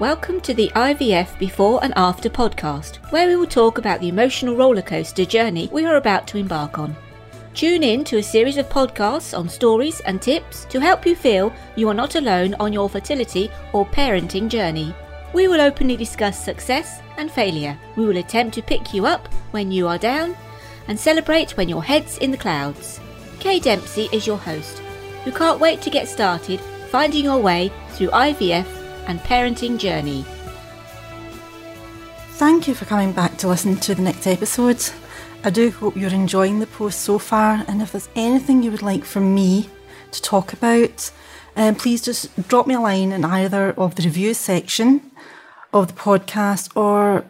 Welcome to the IVF Before and After podcast, where we will talk about the emotional rollercoaster journey we are about to embark on. Tune in to a series of podcasts on stories and tips to help you feel you are not alone on your fertility or parenting journey. We will openly discuss success and failure. We will attempt to pick you up when you are down and celebrate when your head's in the clouds. Kay Dempsey is your host, who can't wait to get started finding your way through IVF and parenting journey. Thank you for coming back to listen to the next episode. I do hope you're enjoying the post so far, and if there's anything you would like from me to talk about, um, please just drop me a line in either of the reviews section of the podcast or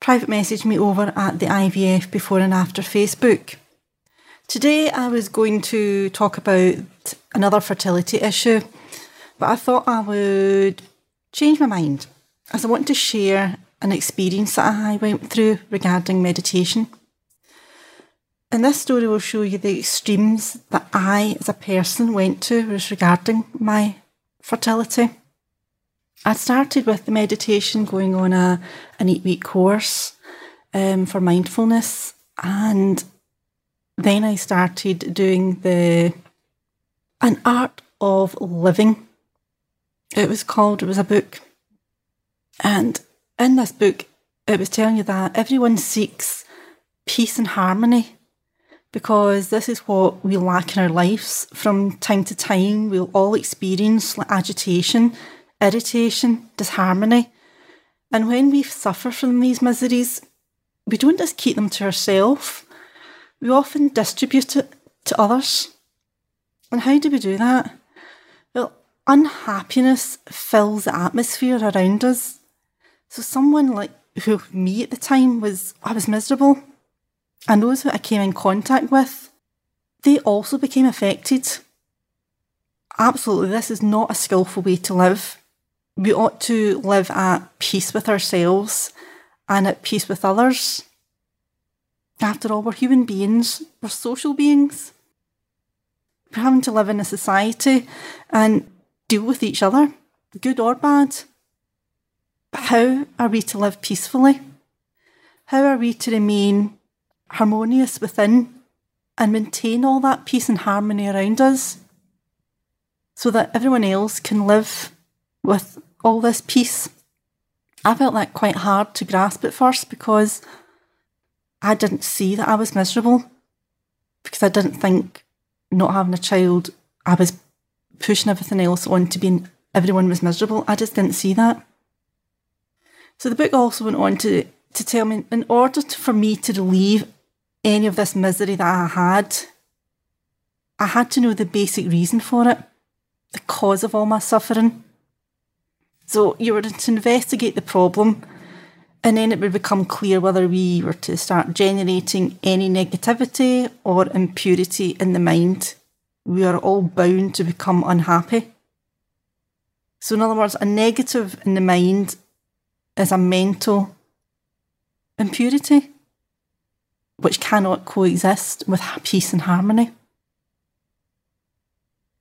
private message me over at the IVF before and after Facebook. Today I was going to talk about another fertility issue, but I thought I would change my mind as I want to share an experience that I went through regarding meditation. And this story will show you the extremes that I, as a person, went to as regarding my fertility. I started with the meditation, going on a an eight week course um, for mindfulness, and then I started doing the an art of living. It was called. It was a book, and in this book, it was telling you that everyone seeks peace and harmony because this is what we lack in our lives from time to time. We'll all experience agitation irritation, disharmony. And when we suffer from these miseries, we don't just keep them to ourselves, we often distribute it to others. And how do we do that? Well, unhappiness fills the atmosphere around us. So someone like who me at the time was I was miserable. And those who I came in contact with, they also became affected. Absolutely, this is not a skillful way to live we ought to live at peace with ourselves and at peace with others. After all, we're human beings, we're social beings. We're having to live in a society and deal with each other, good or bad. But how are we to live peacefully? How are we to remain harmonious within and maintain all that peace and harmony around us so that everyone else can live with all this peace. I felt that quite hard to grasp at first because I didn't see that I was miserable because I didn't think not having a child, I was pushing everything else on to being everyone was miserable. I just didn't see that. So the book also went on to, to tell me in order to, for me to relieve any of this misery that I had, I had to know the basic reason for it, the cause of all my suffering. So you were to investigate the problem, and then it would become clear whether we were to start generating any negativity or impurity in the mind. We are all bound to become unhappy. So, in other words, a negative in the mind is a mental impurity which cannot coexist with peace and harmony.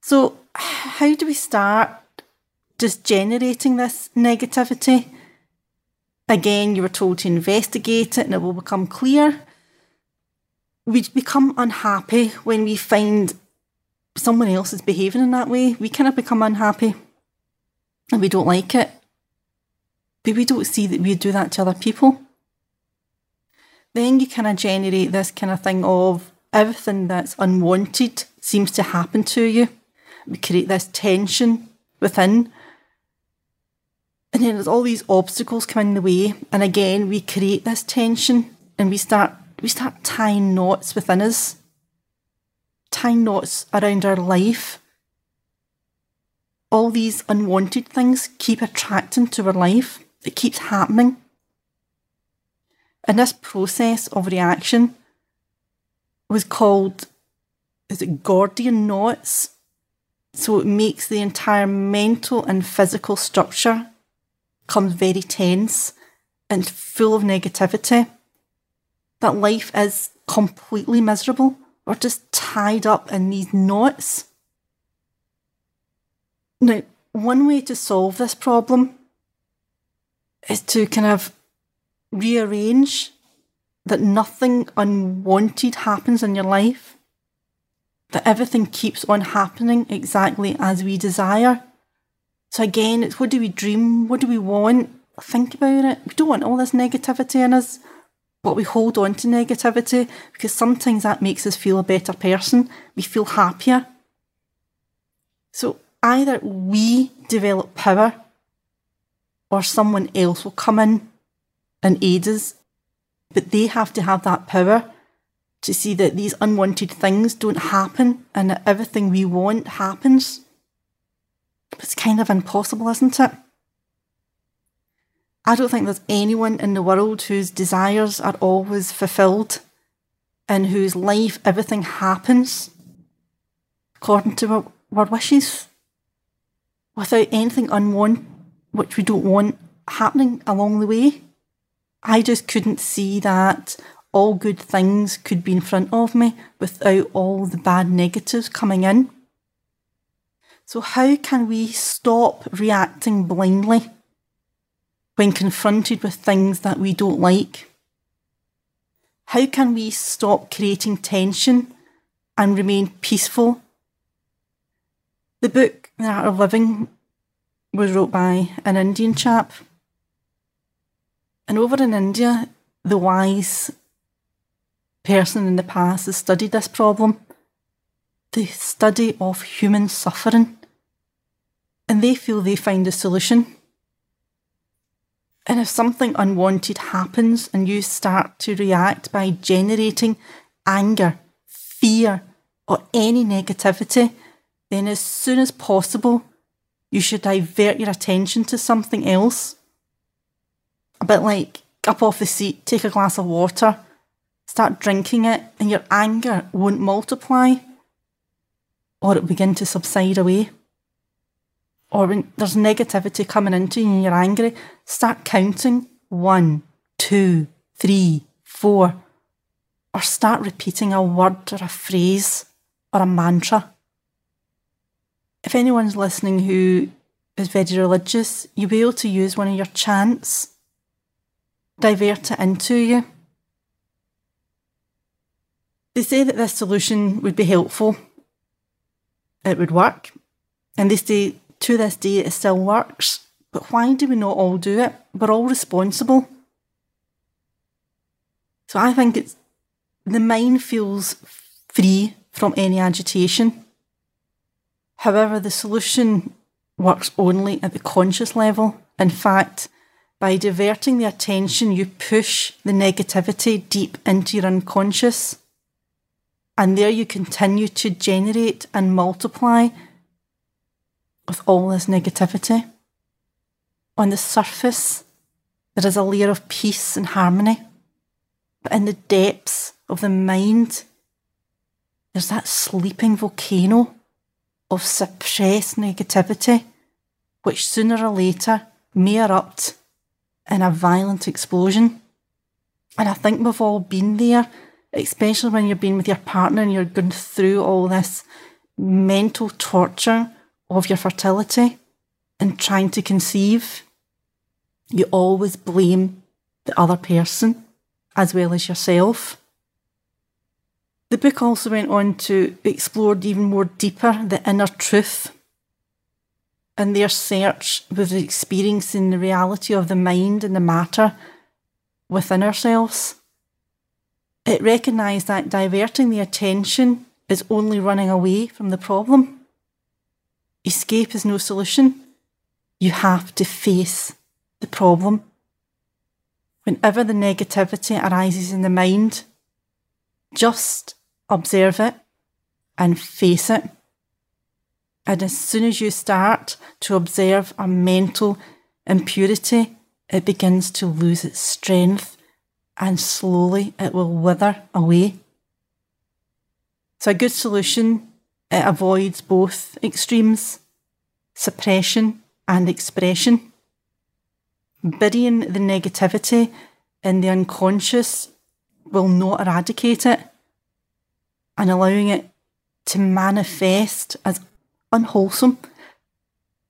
So, how do we start just generating this negativity. Again, you were told to investigate it and it will become clear. We become unhappy when we find someone else is behaving in that way. We kind of become unhappy and we don't like it. But we don't see that we do that to other people. Then you kind of generate this kind of thing of everything that's unwanted seems to happen to you. We create this tension within and then there's all these obstacles come in the way, and again we create this tension, and we start we start tying knots within us, tying knots around our life. All these unwanted things keep attracting to our life. It keeps happening. And this process of reaction was called is it Gordian knots? So it makes the entire mental and physical structure comes very tense and full of negativity. That life is completely miserable or just tied up in these knots. Now, one way to solve this problem is to kind of rearrange that nothing unwanted happens in your life, that everything keeps on happening exactly as we desire. So again, it's what do we dream? What do we want? Think about it. We don't want all this negativity in us, but we hold on to negativity because sometimes that makes us feel a better person. We feel happier. So either we develop power or someone else will come in and aid us. But they have to have that power to see that these unwanted things don't happen and that everything we want happens. It's kind of impossible, isn't it? I don't think there's anyone in the world whose desires are always fulfilled and whose life everything happens according to our, our wishes without anything unwanted which we don't want happening along the way. I just couldn't see that all good things could be in front of me without all the bad negatives coming in. So, how can we stop reacting blindly when confronted with things that we don't like? How can we stop creating tension and remain peaceful? The book, The Art of Living, was wrote by an Indian chap. And over in India, the wise person in the past has studied this problem the study of human suffering. And they feel they find a solution. And if something unwanted happens and you start to react by generating anger, fear, or any negativity, then as soon as possible, you should divert your attention to something else. A bit like up off the seat, take a glass of water, start drinking it, and your anger won't multiply or it'll begin to subside away. Or when there's negativity coming into you and you're angry, start counting. One, two, three, four, or start repeating a word or a phrase or a mantra. If anyone's listening who is very religious, you'll be able to use one of your chants, divert it into you. They say that this solution would be helpful, it would work, and they say to this day it still works. But why do we not all do it? We're all responsible. So I think it's the mind feels free from any agitation. However, the solution works only at the conscious level. In fact, by diverting the attention, you push the negativity deep into your unconscious. And there you continue to generate and multiply with all this negativity. On the surface, there is a layer of peace and harmony. But in the depths of the mind, there's that sleeping volcano of suppressed negativity, which sooner or later may erupt in a violent explosion. And I think we've all been there, especially when you've been with your partner and you're going through all this mental torture of your fertility and trying to conceive. You always blame the other person as well as yourself. The book also went on to explore even more deeper the inner truth and their search with the experiencing the reality of the mind and the matter within ourselves. It recognised that diverting the attention is only running away from the problem. Escape is no solution. You have to face the problem. Whenever the negativity arises in the mind, just observe it and face it. And as soon as you start to observe a mental impurity, it begins to lose its strength and slowly it will wither away. So, a good solution it avoids both extremes suppression and expression. Burying the negativity in the unconscious will not eradicate it and allowing it to manifest as unwholesome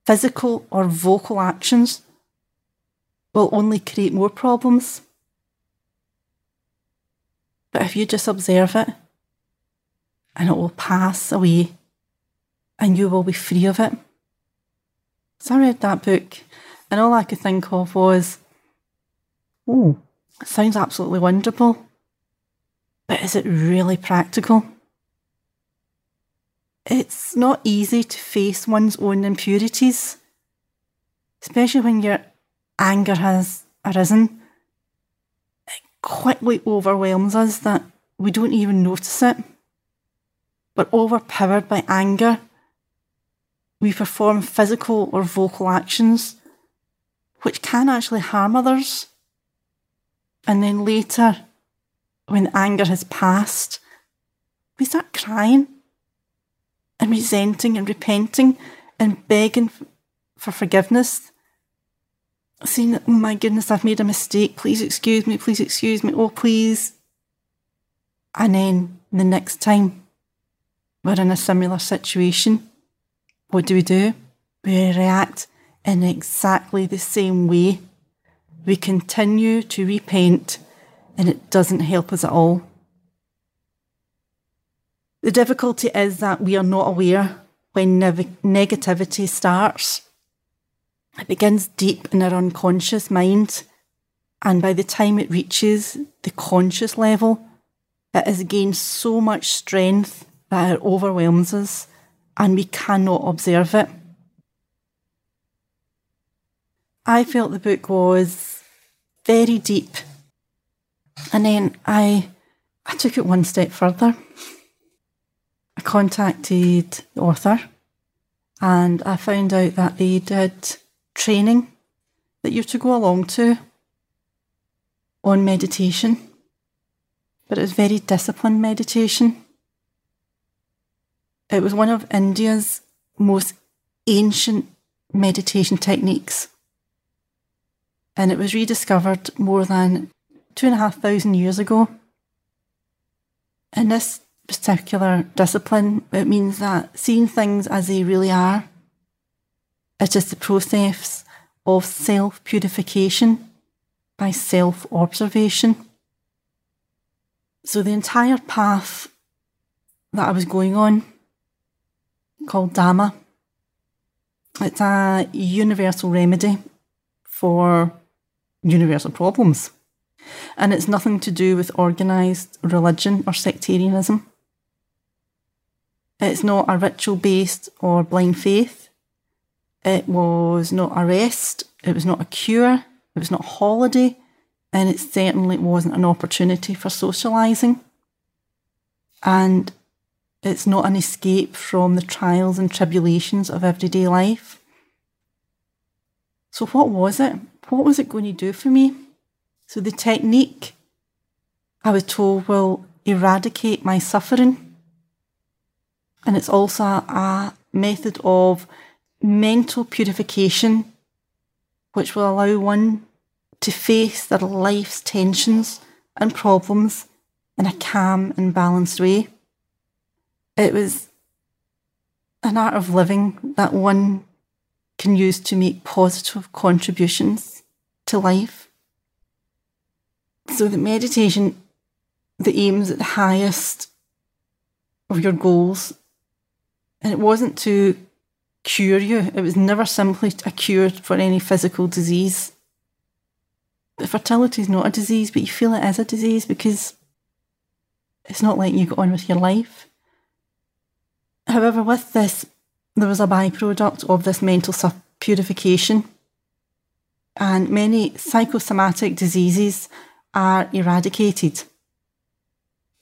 physical or vocal actions will only create more problems. But if you just observe it, and it will pass away, and you will be free of it. So I read that book, and all I could think of was, oh, it sounds absolutely wonderful, but is it really practical? It's not easy to face one's own impurities, especially when your anger has arisen. It quickly overwhelms us that we don't even notice it. But overpowered by anger, we perform physical or vocal actions which can actually harm others. And then later, when anger has passed, we start crying and resenting and repenting and begging for forgiveness. Saying, oh my goodness, I've made a mistake. Please excuse me. Please excuse me. Oh, please. And then the next time we're in a similar situation, what do we do? We react in exactly the same way. We continue to repent and it doesn't help us at all. The difficulty is that we are not aware when negativity starts. It begins deep in our unconscious mind, and by the time it reaches the conscious level, it has gained so much strength that it overwhelms us and we cannot observe it. I felt the book was very deep. And then I I took it one step further. I contacted the author and I found out that they did training that you're to go along to on meditation. But it was very disciplined meditation. It was one of India's most ancient meditation techniques. And it was rediscovered more than two and a half thousand years ago. In this particular discipline, it means that seeing things as they really are, it is the process of self purification by self observation. So the entire path that I was going on called Dhamma. It's a universal remedy for universal problems. And it's nothing to do with organised religion or sectarianism. It's not a ritual based or blind faith. It was not a rest. It was not a cure. It was not a holiday. And it certainly wasn't an opportunity for socialising. And it's not an escape from the trials and tribulations of everyday life. So, what was it? What was it going to do for me? So, the technique I was told will eradicate my suffering. And it's also a method of mental purification, which will allow one to face their life's tensions and problems in a calm and balanced way. It was an art of living that one can use to make positive contributions to life. So the meditation that aims at the highest of your goals, and it wasn't to cure you, it was never simply a cure for any physical disease. The fertility is not a disease, but you feel it is a disease because it's not letting you get on with your life. However, with this, there was a byproduct of this mental purification, and many psychosomatic diseases are eradicated.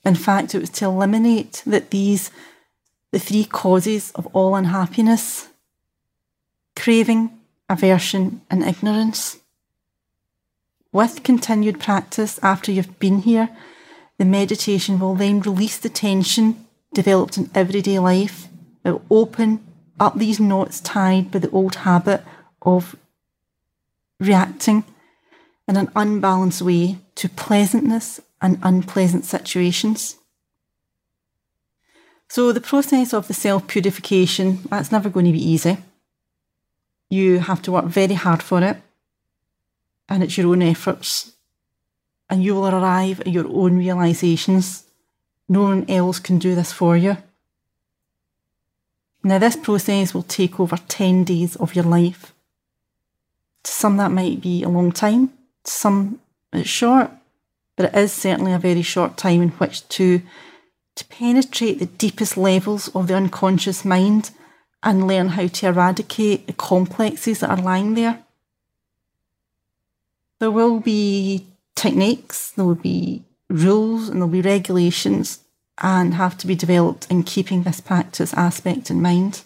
In fact, it was to eliminate that these, the three causes of all unhappiness craving, aversion, and ignorance. With continued practice after you've been here, the meditation will then release the tension developed in everyday life. It will open up these knots tied by the old habit of reacting in an unbalanced way to pleasantness and unpleasant situations. So, the process of the self purification, that's never going to be easy. You have to work very hard for it. and it's your own efforts. And you will arrive at your own realizations. No one else can do this for you. Now, this process will take over 10 days of your life. To some, that might be a long time, to some, it's short, but it is certainly a very short time in which to, to penetrate the deepest levels of the unconscious mind and learn how to eradicate the complexes that are lying there. There will be techniques, there will be rules, and there'll be regulations, and have to be developed in keeping this practice aspect in mind.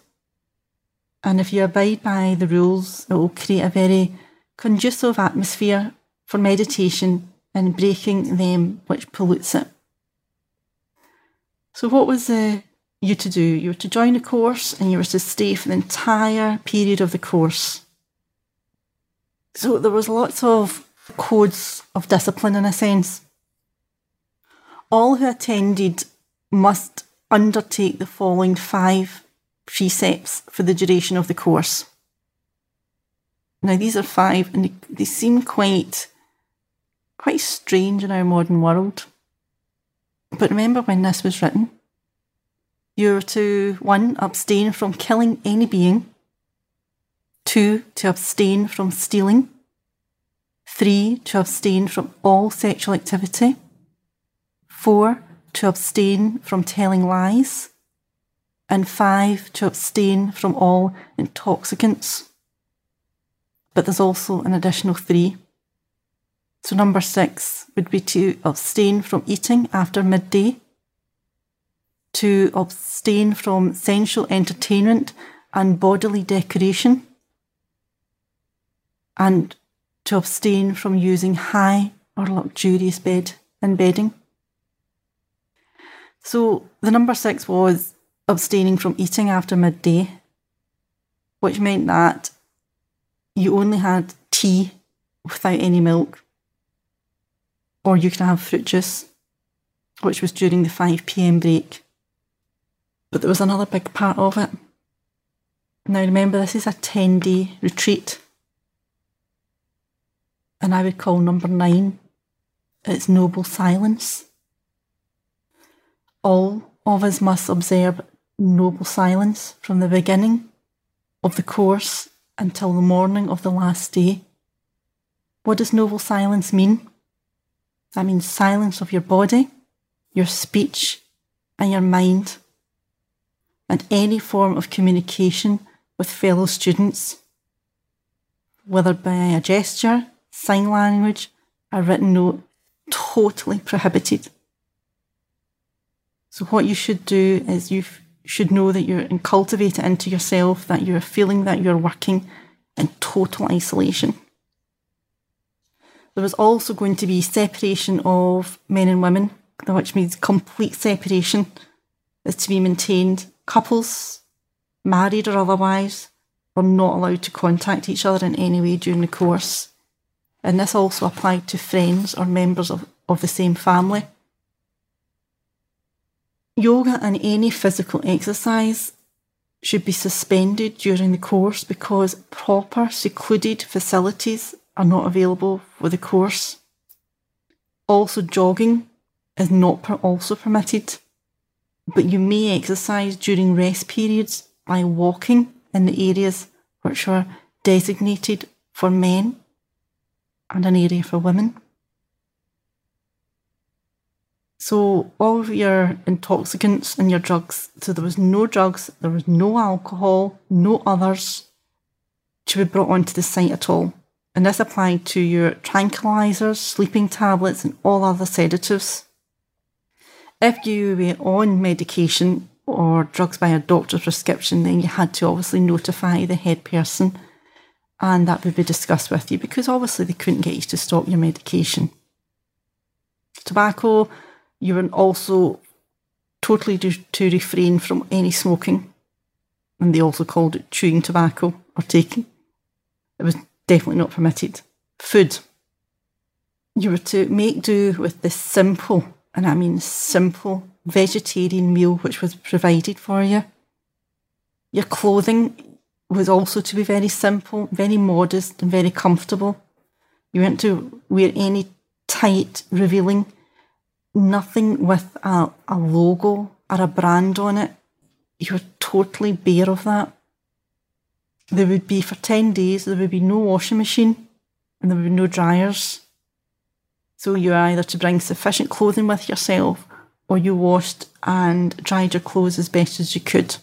And if you abide by the rules, it will create a very conducive atmosphere for meditation and breaking them which pollutes it. So, what was uh, you to do? You were to join a course and you were to stay for the entire period of the course. So, there was lots of codes of discipline in a sense. All who attended must undertake the following five precepts for the duration of the course. Now, these are five, and they, seem quite, quite strange in our modern world. But remember when this was written? You're to one, abstain from killing any being, two, to abstain from stealing, three, to abstain from all sexual activity, four, to abstain from telling lies, and five, to abstain from all intoxicants. But there's also an additional three. So, number six would be to abstain from eating after midday, to abstain from sensual entertainment and bodily decoration, and to abstain from using high or luxurious bed and bedding. So the number six was abstaining from eating after midday, which meant that you only had tea without any milk, or you could have fruit juice, which was during the 5 pm break. But there was another big part of it. Now remember, this is a 10 day retreat. And I would call number nine its noble silence all of us must observe noble silence from the beginning of the course until the morning of the last day. What does noble silence mean? That means silence of your body, your speech, and your mind, and any form of communication with fellow students, whether by a gesture, sign language, a written note, totally prohibited. So, what you should do is you should know that you're and cultivate it into yourself that you're feeling that you're working in total isolation. There is also going to be separation of men and women, which means complete separation is to be maintained. Couples, married or otherwise, are not allowed to contact each other in any way during the course. And this also applied to friends or members of, of the same family. Yoga and any physical exercise should be suspended during the course because proper secluded facilities are not available for the course. Also, jogging is not per- also permitted, but you may exercise during rest periods by walking in the areas which are designated for men and an area for women. So all of your intoxicants and your drugs. So there was no drugs, there was no alcohol, no others to be brought onto the site at all. And this applied to your tranquilizers, sleeping tablets, and all other sedatives. If you were on medication or drugs by a doctor's prescription, then you had to obviously notify the head person and that would be discussed with you because obviously they couldn't get you to stop your medication. Tobacco, you were also totally to, to refrain from any smoking. And they also called it chewing tobacco or taking. It was definitely not permitted. Food. You were to make do with this simple, and I mean simple, vegetarian meal which was provided for you. Your clothing was also to be very simple, very modest, and very comfortable. You weren't to wear any tight, revealing, nothing with a, a logo or a brand on it. You were totally bare of that. There would be, for 10 days, there would be no washing machine and there would be no dryers. So you either to bring sufficient clothing with yourself or you washed and dried your clothes as best as you could.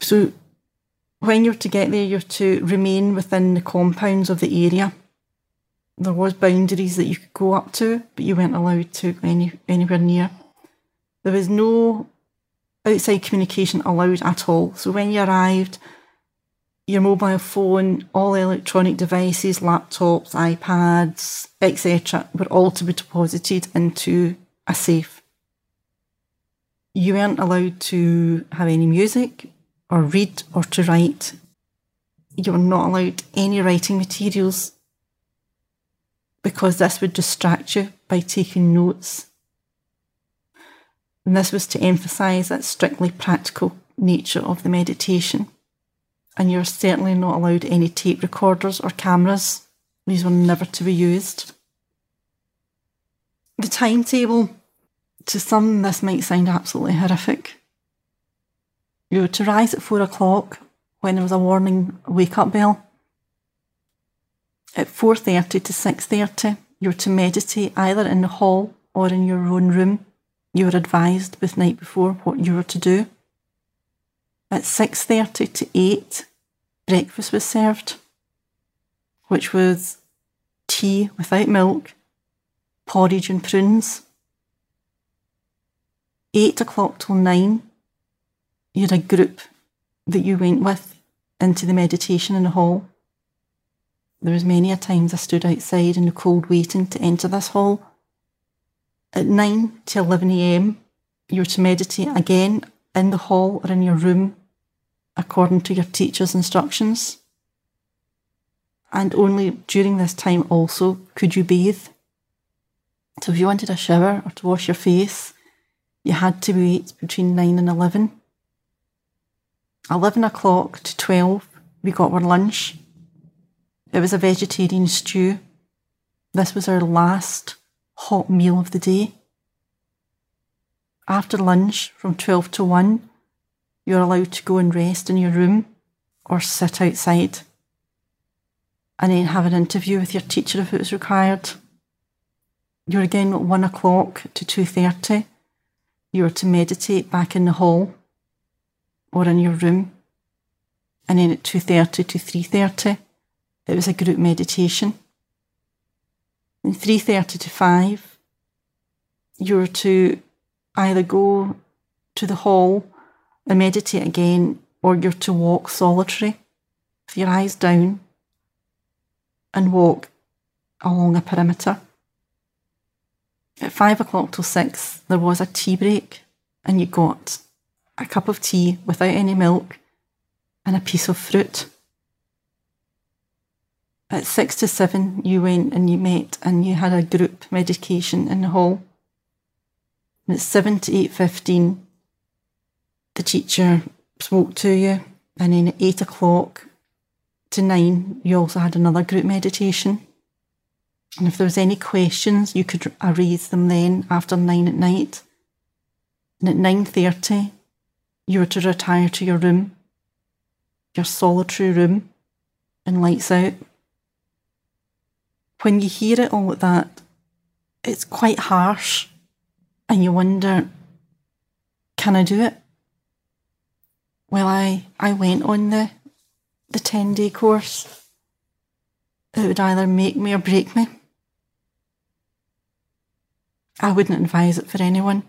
So when you're to get there, you're to remain within the compounds of the area. There was boundaries that you could go up to, but you weren't allowed to go any, anywhere near. There was no outside communication allowed at all. So when you arrived, your mobile phone, all electronic devices, laptops, iPads, etc., were all to be deposited into a safe. You weren't allowed to have any music, or read or to write. You were not allowed any writing materials because this would distract you by taking notes. And this was to emphasise that strictly practical nature of the meditation. And you're certainly not allowed any tape recorders or cameras. These were never to be used. The timetable, to some, this might sound absolutely horrific. You were to rise at four o'clock when there was a warning wake up bell. At 4.30 to 6.30, you were to meditate either in the hall or in your own room. You were advised the night before what you were to do. At 6.30 to 8, breakfast was served, which was tea without milk, porridge and prunes. 8 o'clock till 9, you had a group that you went with into the meditation in the hall. There was many a times I stood outside in the cold waiting to enter this hall. At 9 to 11 a.m., you were to meditate again in the hall or in your room according to your teacher's instructions. And only during this time also could you bathe. So if you wanted a shower or to wash your face, you had to wait between 9 and 11. 11 o'clock to 12, we got our lunch. It was a vegetarian stew. This was our last hot meal of the day. After lunch, from 12 to 1, you're allowed to go and rest in your room or sit outside and then have an interview with your teacher if it was required. You're again at 1 o'clock to 2.30. You were to meditate back in the hall or in your room. And then at 2.30 to 3.30, it was a group meditation. In 3.30 to 5, you were to either go to the hall and meditate again, or you're to walk solitary with your eyes down and walk along a perimeter. At five o'clock till six, there was a tea break, and you got a cup of tea without any milk, and a piece of fruit. At six to seven, you went and you met and you had a group medication in the hall. And at seven to eight fifteen, the teacher spoke to you, and then at eight o'clock to nine, you also had another group meditation. And if there was any questions, you could raise them then after nine at night. And at nine thirty, you were to retire to your room, your solitary room, and lights out. When you hear it all like that, it's quite harsh, and you wonder, can I do it? Well, I, I went on the the 10 day course. It would either make me or break me. I wouldn't advise it for anyone.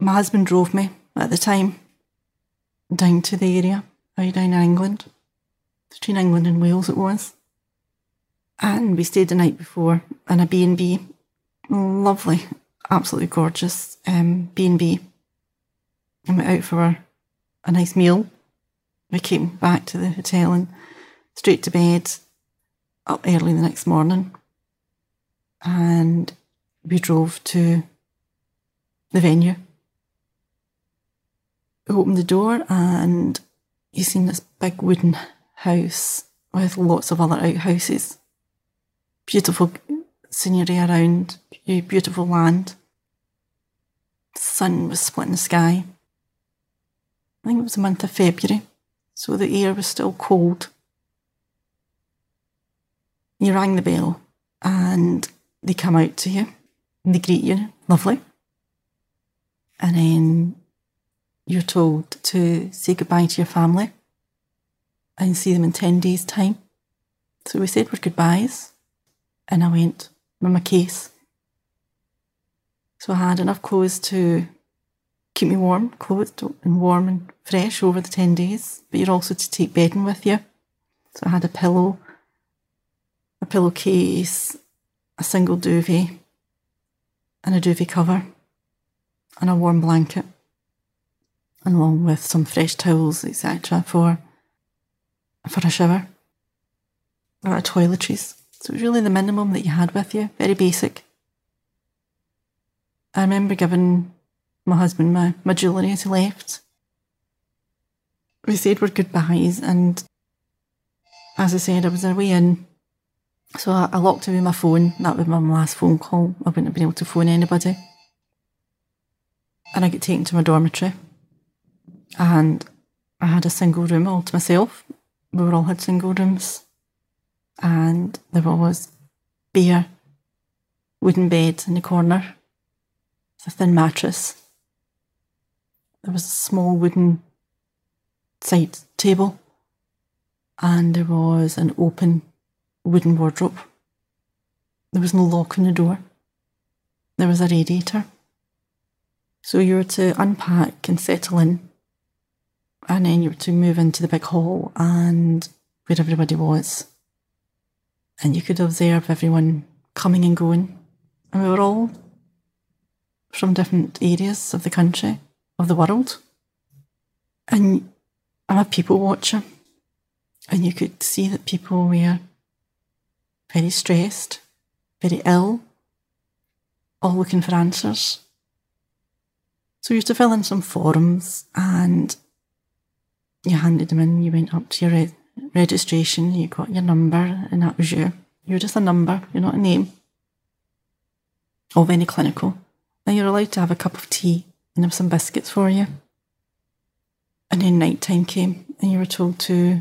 My husband drove me at the time down to the area, way down in England, between England and Wales it was. And we stayed the night before in a B&B, lovely, absolutely gorgeous um, B&B. And went out for a nice meal. We came back to the hotel and straight to bed, up early the next morning. And we drove to the venue We opened the door and you seen this big wooden house with lots of other outhouses. Beautiful scenery around, beautiful land. The sun was splitting the sky. I think it was the month of February, so the air was still cold. You rang the bell and they come out to you and they greet you, lovely. And then you're told to say goodbye to your family and see them in 10 days' time. So we said our goodbyes, and I went with my case. So I had enough clothes to keep me warm, clothed and warm and fresh over the 10 days, but you're also to take bedding with you. So I had a pillow, a pillowcase, a single duvet, and a duvet cover, and a warm blanket, and along with some fresh towels, etc., for for a shower or toiletries. So it was really the minimum that you had with you, very basic. I remember giving my husband my, my jewellery as he left. We said our goodbyes, and as I said, I was away in. So I, I locked away my phone. That was my last phone call. I wouldn't have been able to phone anybody. And I got taken to my dormitory. And I had a single room all to myself we all had single rooms, and there was bare wooden bed in the corner with a thin mattress. There was a small wooden side table, and there was an open wooden wardrobe. There was no lock on the door. There was a radiator. So you were to unpack and settle in and then you were to move into the big hall and where everybody was. And you could observe everyone coming and going. And we were all from different areas of the country, of the world. And I'm a people watcher. And you could see that people were very stressed, very ill, all looking for answers. So you used to fill in some forums and you handed them in, you went up to your registration, you got your number, and that was you. You're just a number, you're not a name of any clinical. Then you're allowed to have a cup of tea and have some biscuits for you. And then night time came, and you were told to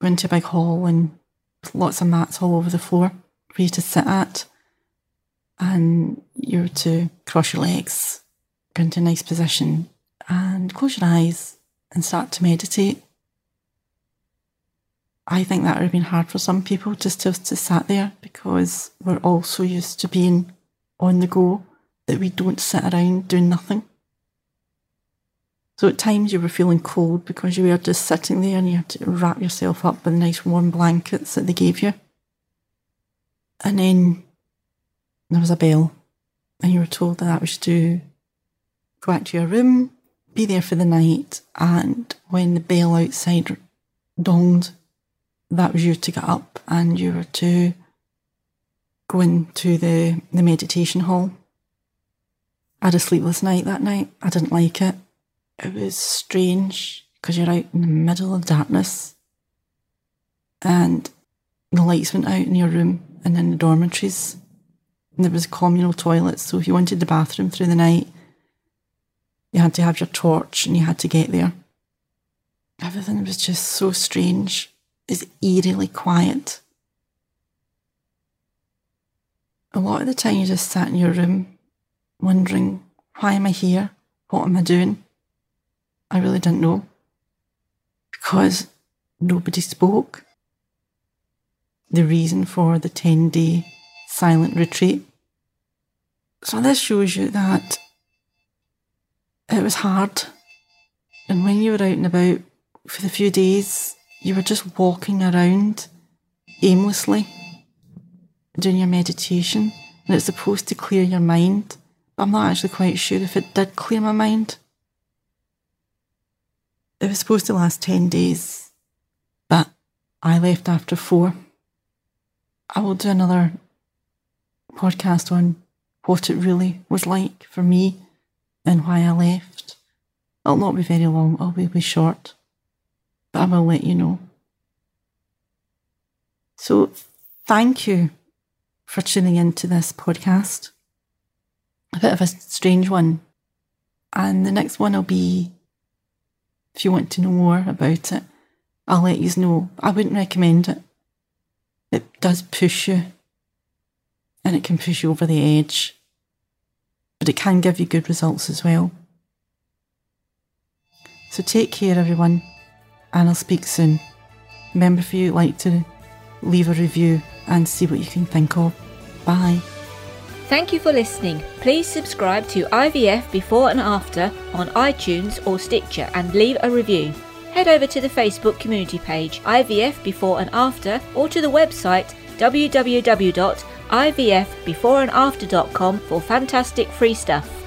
go into a big hall and lots of mats all over the floor for you to sit at. And you were to cross your legs, go into a nice position, and close your eyes and start to meditate. I think that would have been hard for some people just to to sat there because we're all so used to being on the go that we don't sit around doing nothing. So at times you were feeling cold because you were just sitting there and you had to wrap yourself up with nice warm blankets that they gave you. And then there was a bell and you were told that that was to go back to your room, be there for the night, and when the bell outside donged, that was you to get up and you were to go into the, the meditation hall. I had a sleepless night that night. I didn't like it. It was strange because you're out in the middle of darkness and the lights went out in your room and in the dormitories. And there was communal toilets, so if you wanted the bathroom through the night, you had to have your torch and you had to get there. Everything was just so strange. It's eerily quiet. A lot of the time you just sat in your room wondering, why am I here? What am I doing? I really didn't know. Because nobody spoke. The reason for the 10 day silent retreat. So this shows you that it was hard. And when you were out and about for the few days, you were just walking around aimlessly, doing your meditation, and it's supposed to clear your mind. But I'm not actually quite sure if it did clear my mind. It was supposed to last 10 days, but I left after four. I will do another podcast on what it really was like for me and why I left. It'll not be very long, it'll be, short, I will let you know. So thank you for tuning into this podcast. A bit of a strange one. And the next one will be if you want to know more about it, I'll let you know. I wouldn't recommend it. It does push you and it can push you over the edge, but it can give you good results as well. So take care, everyone, and I'll speak soon. Remember, if you like to leave a review and see what you can think of. Bye. Thank you for listening. Please subscribe to IVF Before and After on iTunes or Stitcher and leave a review. Head over to the Facebook community page IVF Before and After or to the website www.ivfbeforeandafter.com for fantastic free stuff.